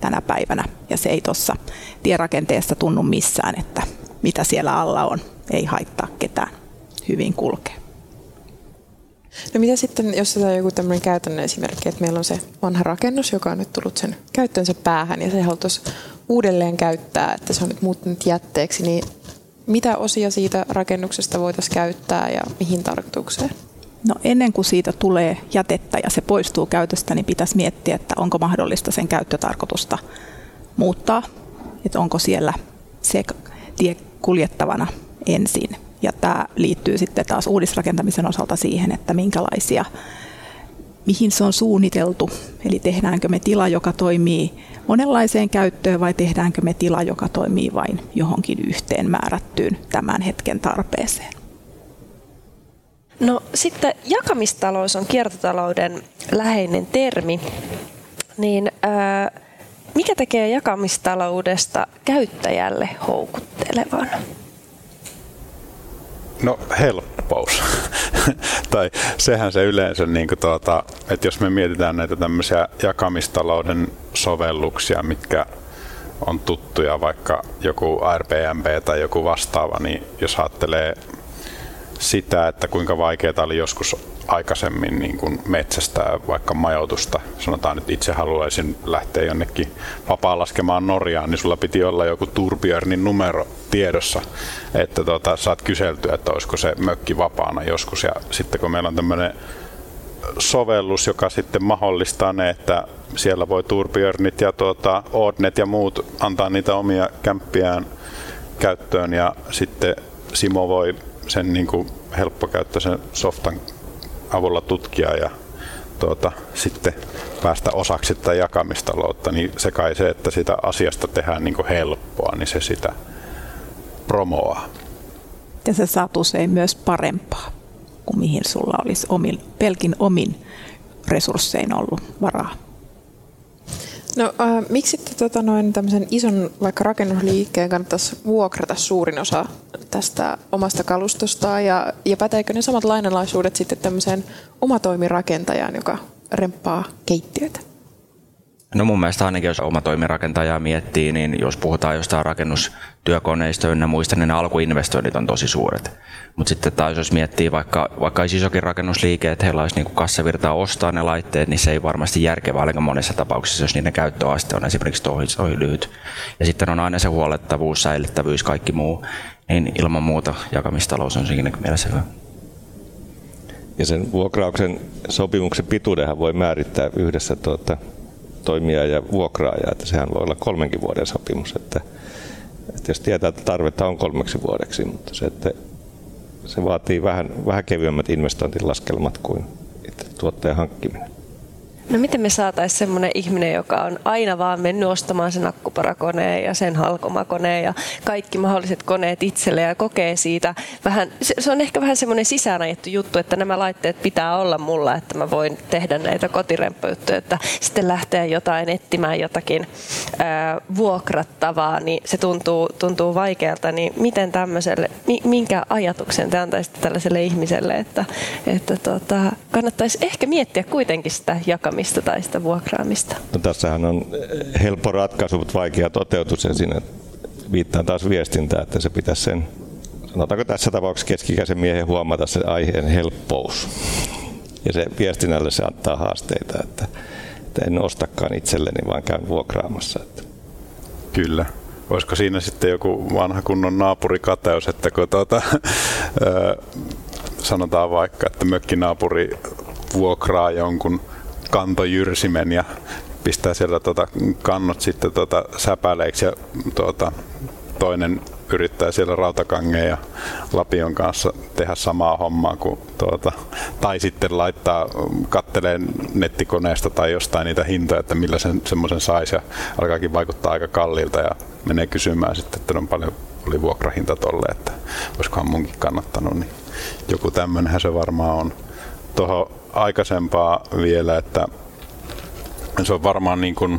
tänä päivänä ja se ei tuossa tierakenteessa tunnu missään, että mitä siellä alla on ei haittaa ketään. Hyvin kulkee. No mitä sitten, jos on joku tämmöinen käytännön esimerkki, että meillä on se vanha rakennus, joka on nyt tullut sen käyttöönsä päähän ja se haluttaisiin uudelleen käyttää, että se on nyt muuttunut jätteeksi, niin mitä osia siitä rakennuksesta voitaisiin käyttää ja mihin tarkoitukseen? No ennen kuin siitä tulee jätettä ja se poistuu käytöstä, niin pitäisi miettiä, että onko mahdollista sen käyttötarkoitusta muuttaa, että onko siellä se tie kuljettavana ensin. Ja tämä liittyy sitten taas uudisrakentamisen osalta siihen, että minkälaisia, mihin se on suunniteltu. Eli tehdäänkö me tila, joka toimii monenlaiseen käyttöön vai tehdäänkö me tila, joka toimii vain johonkin yhteen määrättyyn tämän hetken tarpeeseen. No sitten jakamistalous on kiertotalouden läheinen termi. Niin, ää, mikä tekee jakamistaloudesta käyttäjälle houkuttelevan? No helppous. tai sehän se yleensä, niin kuin tuota, että jos me mietitään näitä tämmöisiä jakamistalouden sovelluksia, mitkä on tuttuja, vaikka joku Airbnb tai joku vastaava, niin jos ajattelee sitä, että kuinka vaikeaa oli joskus aikaisemmin niin kuin metsästää vaikka majoitusta. Sanotaan, että itse haluaisin lähteä jonnekin vapaa laskemaan Norjaan, niin sulla piti olla joku Turbjörnin numero tiedossa, että tota, saat kyseltyä, että olisiko se mökki vapaana joskus. Ja sitten kun meillä on tämmöinen sovellus, joka sitten mahdollistaa ne, että siellä voi Turbjörnit ja tuota, Odnet ja muut antaa niitä omia kämppiään käyttöön ja sitten Simo voi sen niin kuin helppokäyttöisen softan avulla tutkia ja tuota, sitten päästä osaksi tätä jakamistaloutta, niin se kai se, että sitä asiasta tehdään niin helppoa, niin se sitä promoaa. Ja sä saat usein myös parempaa kuin mihin sulla olisi omin, pelkin omin resurssein ollut varaa. No äh, miksi sitten tota, noin tämmöisen ison vaikka rakennusliikkeen kannattaisi vuokrata suurin osa tästä omasta kalustosta ja, ja päteekö ne samat lainalaisuudet sitten tämmöiseen omatoimirakentajan, joka remppaa keittiöitä? No mun mielestä ainakin jos oma toimirakentaja miettii, niin jos puhutaan jostain rakennustyökoneista ynnä muista, niin ne alkuinvestoinnit on tosi suuret. Mutta sitten taas jos miettii vaikka, vaikka isokin rakennusliike, että heillä olisi niin kassavirtaa ostaa ne laitteet, niin se ei varmasti järkevää aika monessa tapauksessa, jos niiden käyttöaste on esimerkiksi tohi, tohi lyhyt. Ja sitten on aina se huolettavuus, säilyttävyys, kaikki muu, niin ilman muuta jakamistalous on siinä mielessä hyvä. Ja sen vuokrauksen sopimuksen pituudenhan voi määrittää yhdessä tuota, toimija ja vuokraaja, että sehän voi olla kolmenkin vuoden sopimus. Että, että jos tietää, että tarvetta on kolmeksi vuodeksi, mutta se, että se vaatii vähän, vähän kevyemmät investointilaskelmat kuin itse hankkiminen. No miten me saataisiin semmoinen ihminen, joka on aina vaan mennyt ostamaan sen akkuparakoneen ja sen halkomakoneen ja kaikki mahdolliset koneet itselle ja kokee siitä vähän, se on ehkä vähän semmoinen sisäänajettu juttu, että nämä laitteet pitää olla mulla, että mä voin tehdä näitä kotiremppajuttuja, että sitten lähtee jotain etsimään jotakin ää, vuokrattavaa, niin se tuntuu, tuntuu vaikealta, niin miten tämmöiselle, minkä ajatuksen te antaisitte tällaiselle ihmiselle, että, että tota, kannattaisi ehkä miettiä kuitenkin sitä jakamista ostamista tai sitä vuokraamista? No, tässähän on helppo ratkaisu, mutta vaikea toteutus ja siinä viittaan taas viestintää, että se pitäisi sen, sanotaanko tässä tapauksessa keskikäisen miehen huomata se aiheen helppous. Ja se viestinnälle se antaa haasteita, että, että en ostakaan itselleni, vaan käyn vuokraamassa. Että. Kyllä. Olisiko siinä sitten joku vanha kunnon naapurikateus, että kun tuota, sanotaan vaikka, että mökkinaapuri vuokraa jonkun kantojyrsimen ja pistää siellä tota kannot sitten tota säpäleiksi ja tuota, toinen yrittää siellä Rautakangeen ja Lapion kanssa tehdä samaa hommaa kuin tuota, tai sitten laittaa, kattelee nettikoneesta tai jostain niitä hintoja, että millä sen semmoisen saisi ja alkaakin vaikuttaa aika kalliilta ja menee kysymään sitten, että on paljon oli vuokrahinta tolle, että olisikohan munkin kannattanut, niin joku tämmöinenhän se varmaan on. Tuohon aikaisempaa vielä, että se on varmaan niin kuin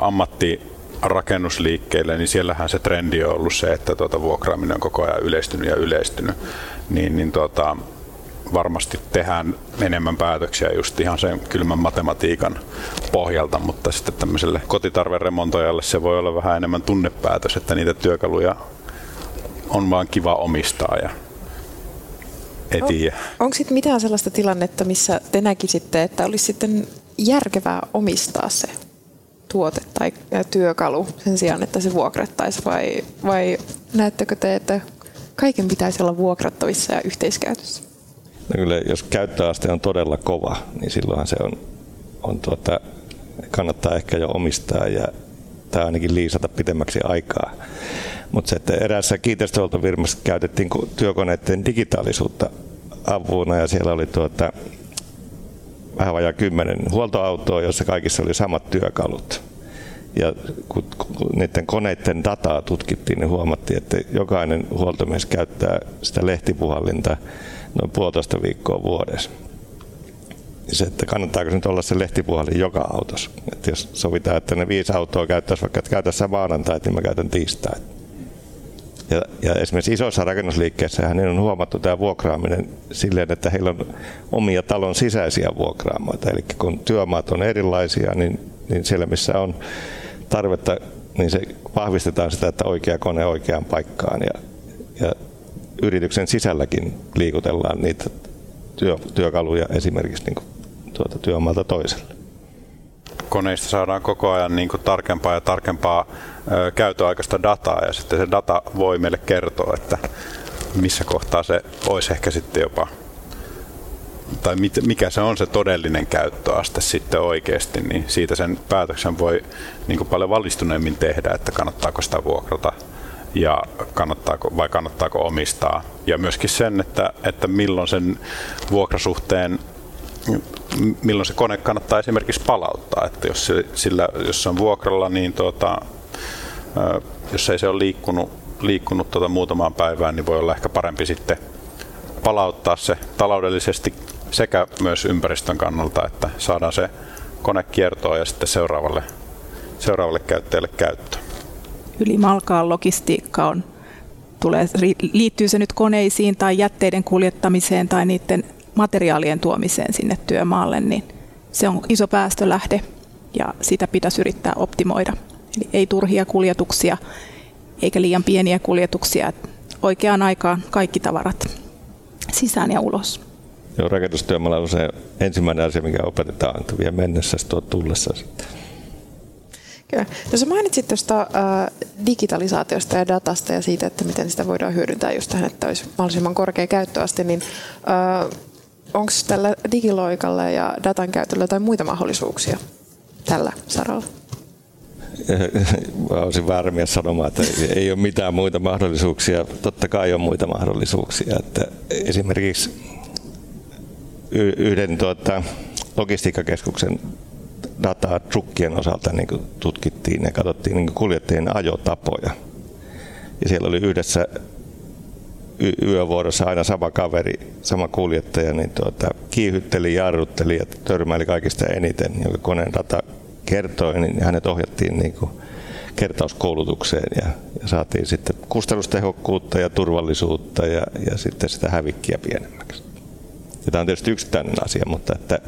ammatti rakennusliikkeille, niin siellähän se trendi on ollut se, että tuota vuokraaminen on koko ajan yleistynyt ja yleistynyt. Niin, niin tuota, varmasti tehdään enemmän päätöksiä just ihan sen kylmän matematiikan pohjalta, mutta sitten tämmöiselle kotitarveremontoijalle se voi olla vähän enemmän tunnepäätös, että niitä työkaluja on vaan kiva omistaa ja etiä. On, onko sitten mitään sellaista tilannetta, missä te näkisitte, että olisi sitten järkevää omistaa se tuote tai työkalu sen sijaan, että se vuokrattaisi vai, vai näettekö te, että kaiken pitäisi olla vuokrattavissa ja yhteiskäytössä? No kyllä, jos käyttöaste on todella kova, niin silloinhan se on, on tuota, kannattaa ehkä jo omistaa ja tai ainakin liisata pitemmäksi aikaa. Mutta että eräässä kiinteistöhuoltovirmassa käytettiin työkoneiden digitaalisuutta avuna ja siellä oli tuota, vähän vajaa kymmenen huoltoautoa, jossa kaikissa oli samat työkalut. Ja kun, niiden koneiden dataa tutkittiin, niin huomattiin, että jokainen huoltomies käyttää sitä lehtipuhallinta noin puolitoista viikkoa vuodessa. Se, että kannattaako nyt olla se lehtipuhalin joka autossa. Että jos sovitaan, että ne viisi autoa käyttäisi vaikka, että käytä maanantai, niin mä käytän tiistai. Ja, ja esimerkiksi isoissa rakennusliikkeissä niin on huomattu tämä vuokraaminen silleen, että heillä on omia talon sisäisiä vuokraamoita. Eli kun työmaat on erilaisia, niin, niin siellä missä on tarvetta, niin se vahvistetaan sitä, että oikea kone oikeaan paikkaan. Ja, ja yrityksen sisälläkin liikutellaan niitä työ, työkaluja esimerkiksi niin kuin tuota työmaalta toiselle. Koneista saadaan koko ajan niin kuin tarkempaa ja tarkempaa käytöaikaista dataa ja sitten se data voi meille kertoa, että missä kohtaa se olisi ehkä sitten jopa tai mikä se on se todellinen käyttöaste sitten oikeasti, niin siitä sen päätöksen voi niin kuin paljon valistuneemmin tehdä, että kannattaako sitä vuokrata ja kannattaako, vai kannattaako omistaa. Ja myöskin sen, että, että milloin sen vuokrasuhteen milloin se kone kannattaa esimerkiksi palauttaa. Että jos, sillä, jos se on vuokralla, niin tuota, jos ei se ole liikkunut, liikkunut tuota muutamaan päivään, niin voi olla ehkä parempi sitten palauttaa se taloudellisesti sekä myös ympäristön kannalta, että saadaan se kone kiertoon ja sitten seuraavalle, seuraavalle käyttäjälle käyttöön. Ylimalkaan logistiikka on, tulee, liittyy se nyt koneisiin tai jätteiden kuljettamiseen tai niiden materiaalien tuomiseen sinne työmaalle, niin se on iso päästölähde ja sitä pitäisi yrittää optimoida. Eli ei turhia kuljetuksia eikä liian pieniä kuljetuksia. Oikeaan aikaan kaikki tavarat sisään ja ulos. Joo, rakennustyömaalla on se ensimmäinen asia, mikä opetetaan, että vie mennessä tuo tullessa sitten. Kyllä. No sä mainitsit tuosta äh, digitalisaatiosta ja datasta ja siitä, että miten sitä voidaan hyödyntää just tähän, että olisi mahdollisimman korkea käyttöaste, niin äh, onko tällä digiloikalla ja datan käytöllä jotain muita mahdollisuuksia tällä saralla? Mä olisin väärä sanomaan, että ei ole mitään muita mahdollisuuksia. Totta kai on muita mahdollisuuksia. Että esimerkiksi yhden tuota, logistiikkakeskuksen dataa trukkien osalta niin tutkittiin ja katsottiin niin kuljettajien ajotapoja. Ja siellä oli yhdessä yövuorossa aina sama kaveri, sama kuljettaja, niin tuota, kiihytteli, jarrutteli ja törmäili kaikista eniten, jonka koneen data kertoi, niin hänet ohjattiin niin kuin kertauskoulutukseen ja, ja saatiin sitten kustannustehokkuutta ja turvallisuutta ja, ja sitten sitä hävikkiä pienemmäksi. Ja tämä on tietysti yksittäinen asia, mutta että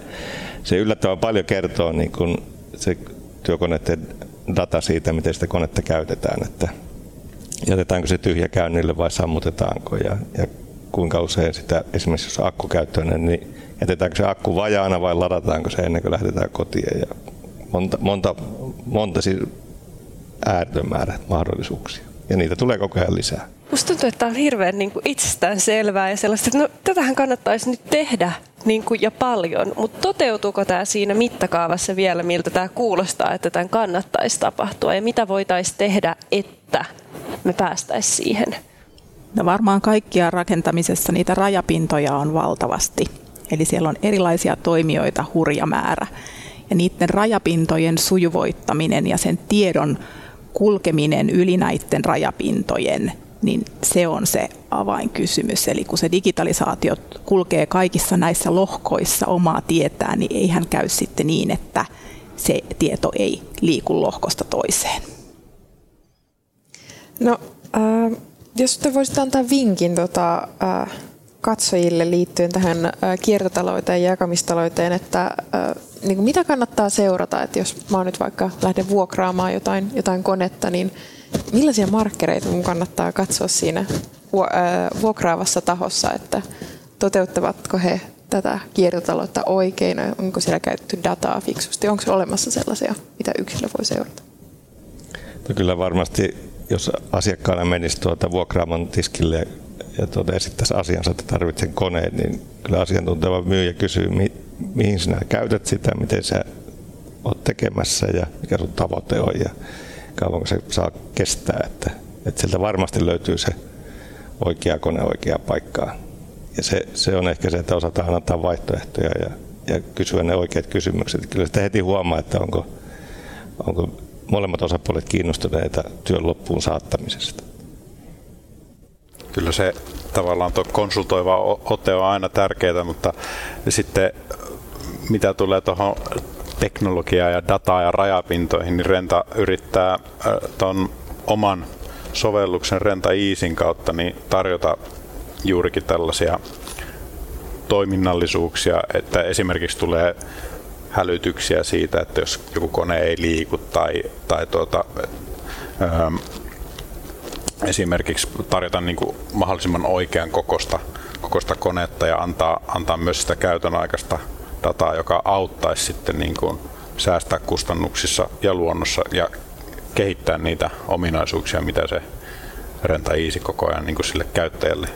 se yllättävän paljon kertoo niin kuin se työkoneiden data siitä, miten sitä konetta käytetään, että jätetäänkö se tyhjä käynnille vai sammutetaanko ja, ja kuinka usein sitä, esimerkiksi jos akkukäyttöinen, niin jätetäänkö se akku vajaana vai ladataanko se ennen kuin lähdetään kotiin ja monta, monta, monta siis ääretön määrä mahdollisuuksia ja niitä tulee koko ajan lisää. Musta tuntuu, että tämä on hirveän niin kuin itsestään selvää ja sellaista, että no, tätähän kannattaisi nyt tehdä niin kuin, ja paljon, mutta toteutuuko tämä siinä mittakaavassa vielä, miltä tämä kuulostaa, että tämän kannattaisi tapahtua ja mitä voitaisiin tehdä, että me päästäisiin siihen? No varmaan kaikkia rakentamisessa niitä rajapintoja on valtavasti. Eli siellä on erilaisia toimijoita hurja määrä. Ja niiden rajapintojen sujuvoittaminen ja sen tiedon kulkeminen yli näiden rajapintojen, niin se on se avainkysymys. Eli kun se digitalisaatio kulkee kaikissa näissä lohkoissa omaa tietää, niin eihän käy sitten niin, että se tieto ei liiku lohkosta toiseen. No, äh, jos te voisitte antaa vinkin tota, äh, katsojille liittyen tähän äh, kiertotalouteen ja jakamistalouteen, että äh, niin kuin mitä kannattaa seurata, että jos mä nyt vaikka lähden vuokraamaan jotain, jotain konetta, niin millaisia markkereita mun kannattaa katsoa siinä vuokraavassa tahossa, että toteuttavatko he tätä kiertotaloutta oikein, onko siellä käytetty dataa fiksusti, onko olemassa sellaisia, mitä yksilö voi seurata? No kyllä varmasti, jos asiakkaana menisi tuota vuokraamon tiskille ja tuota esittäisi asiansa, että tarvitsen koneen, niin kyllä asiantunteva myyjä kysyy, mihin sinä käytät sitä, miten sä oot tekemässä ja mikä sun tavoite on ja kauanko se saa kestää. Että, että sieltä varmasti löytyy se oikea kone oikea paikkaan. Ja se, se on ehkä se, että osataan antaa vaihtoehtoja ja, ja kysyä ne oikeat kysymykset. Kyllä sitä heti huomaa, että onko, onko molemmat osapuolet kiinnostuneita työn loppuun saattamisesta. Kyllä se tavallaan tuo konsultoiva ote on aina tärkeää, mutta sitten mitä tulee tuohon teknologiaan ja dataa ja rajapintoihin, niin Renta yrittää tuon oman sovelluksen Renta Easin kautta niin tarjota juurikin tällaisia toiminnallisuuksia, että esimerkiksi tulee hälytyksiä siitä, että jos joku kone ei liiku tai, tai tuota, esimerkiksi tarjota niin kuin mahdollisimman oikean kokosta, kokosta konetta ja antaa, antaa myös sitä käytön aikaista dataa, joka auttaisi sitten niin kuin säästää kustannuksissa ja luonnossa ja kehittää niitä ominaisuuksia, mitä se Renta Easy koko ajan niin kuin sille käyttäjälle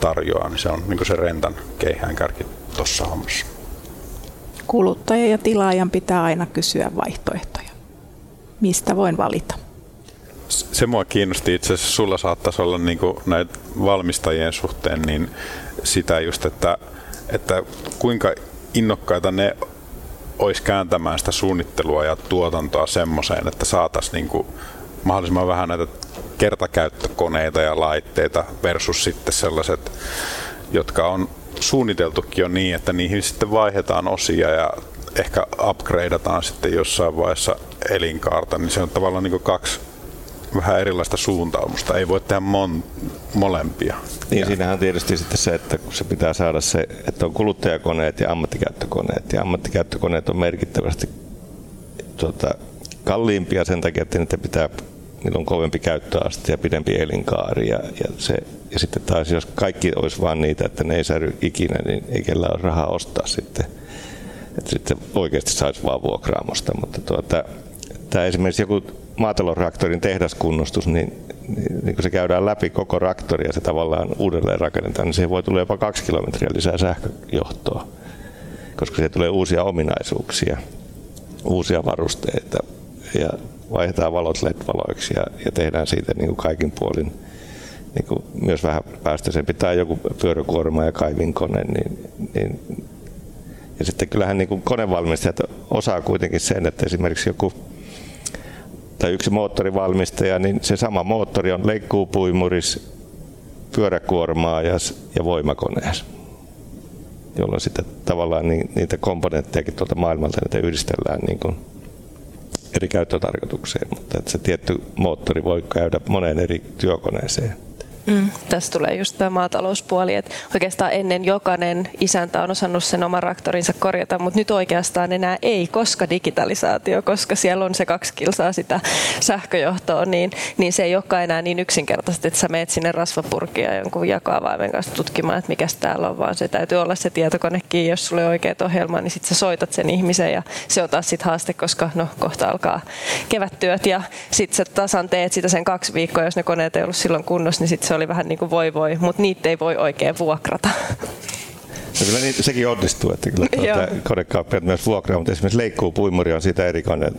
tarjoaa, niin se on niin kuin se Rentan keihäänkärki tuossa hommassa. Kuluttaja ja tilaajan pitää aina kysyä vaihtoehtoja. Mistä voin valita? Se mua kiinnosti itse asiassa, sulla saattaisi olla niin kuin näitä valmistajien suhteen niin sitä just, että, että kuinka innokkaita ne olisi kääntämään sitä suunnittelua ja tuotantoa semmoiseen, että saataisiin niin mahdollisimman vähän näitä kertakäyttökoneita ja laitteita versus sitten sellaiset, jotka on suunniteltukin jo niin, että niihin sitten vaihdetaan osia ja ehkä upgradeataan sitten jossain vaiheessa elinkaarta, niin se on tavallaan niin kaksi vähän erilaista suuntaumusta. Ei voi tehdä mon, molempia. Niin ja. siinähän on tietysti sitten se, että kun se pitää saada se, että on kuluttajakoneet ja ammattikäyttökoneet. Ja ammattikäyttökoneet on merkittävästi tuota, kalliimpia sen takia, että niitä pitää niillä on kovempi käyttöaste ja pidempi elinkaari. Ja, ja, se, ja sitten taas, jos kaikki olisi vain niitä, että ne ei säily ikinä, niin ei kellään ole rahaa ostaa sitten. Että sitten oikeasti saisi vaan vuokraamosta. Mutta tuota, tämä esimerkiksi joku maatalousreaktorin tehdaskunnostus, niin, niin, niin kun se käydään läpi koko raktori ja se tavallaan uudelleen rakennetaan, niin siihen voi tulla jopa kaksi kilometriä lisää sähköjohtoa, koska se tulee uusia ominaisuuksia, uusia varusteita ja vaihdetaan valot LED-valoiksi ja, ja tehdään siitä niin kuin kaikin puolin niin kuin myös vähän päästöisempi. Tai joku pyöräkuorma ja kaivinkone, niin, niin ja sitten kyllähän niin kuin konevalmistajat osaa kuitenkin sen, että esimerkiksi joku tai yksi moottorivalmistaja, niin se sama moottori on leikkuupuimuris, pyöräkuormaa ja, voimakoneessa jolloin sitten tavallaan niitä komponenttejakin tuolta maailmalta niitä yhdistellään niin kuin eri käyttötarkoitukseen, mutta että se tietty moottori voi käydä moneen eri työkoneeseen. Mm, tässä tulee just tämä maatalouspuoli, että oikeastaan ennen jokainen isäntä on osannut sen oman raktorinsa korjata, mutta nyt oikeastaan enää ei, koska digitalisaatio, koska siellä on se kaksi kilsaa sitä sähköjohtoa, niin, niin se ei olekaan enää niin yksinkertaisesti, että sä meet sinne rasvapurkia jonkun jakoavaimen kanssa tutkimaan, että mikä täällä on, vaan se täytyy olla se tietokonekin, jos sulle on oikeat ohjelma, niin sitten sä soitat sen ihmisen ja se on taas sitten haaste, koska no kohta alkaa kevättyöt ja sitten sä tasan teet sitä sen kaksi viikkoa, jos ne koneet ei ollut silloin kunnossa, niin sitten se oli vähän niin kuin voi voi, mutta niitä ei voi oikein vuokrata. No kyllä niitä, sekin onnistuu, että kyllä tuota, konekauppiaat myös vuokraa, mutta esimerkiksi leikkuu puimuri on siitä eri kone,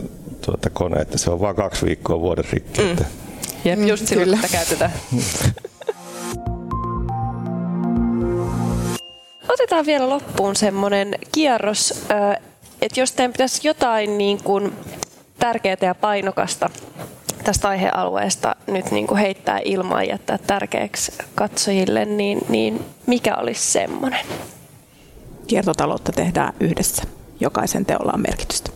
tuota, kone, että se on vain kaksi viikkoa vuoden rikki. Mm. Että... Jep, just mm, silloin sitä käytetään. Otetaan vielä loppuun semmoinen kierros, että jos teidän pitäisi jotain niin kuin tärkeää ja painokasta tästä aihealueesta nyt niin kuin heittää ilmaa ja jättää tärkeäksi katsojille, niin, niin mikä olisi semmoinen? Kiertotaloutta tehdään yhdessä. Jokaisen teolla on merkitystä.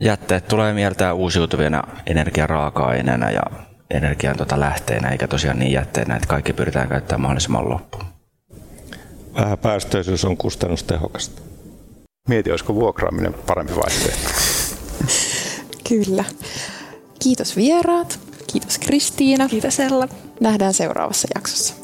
Jätteet tulee mieltää uusiutuvina energiaraaka-aineena ja energian tuota lähteenä, eikä tosiaan niin jätteenä, että kaikki pyritään käyttämään mahdollisimman loppuun. Vähän päästöisyys on kustannustehokasta. Mieti, olisiko vuokraaminen parempi vaihtoehto. Kyllä. Kiitos vieraat. Kiitos Kristiina. Kiitos Ella. Nähdään seuraavassa jaksossa.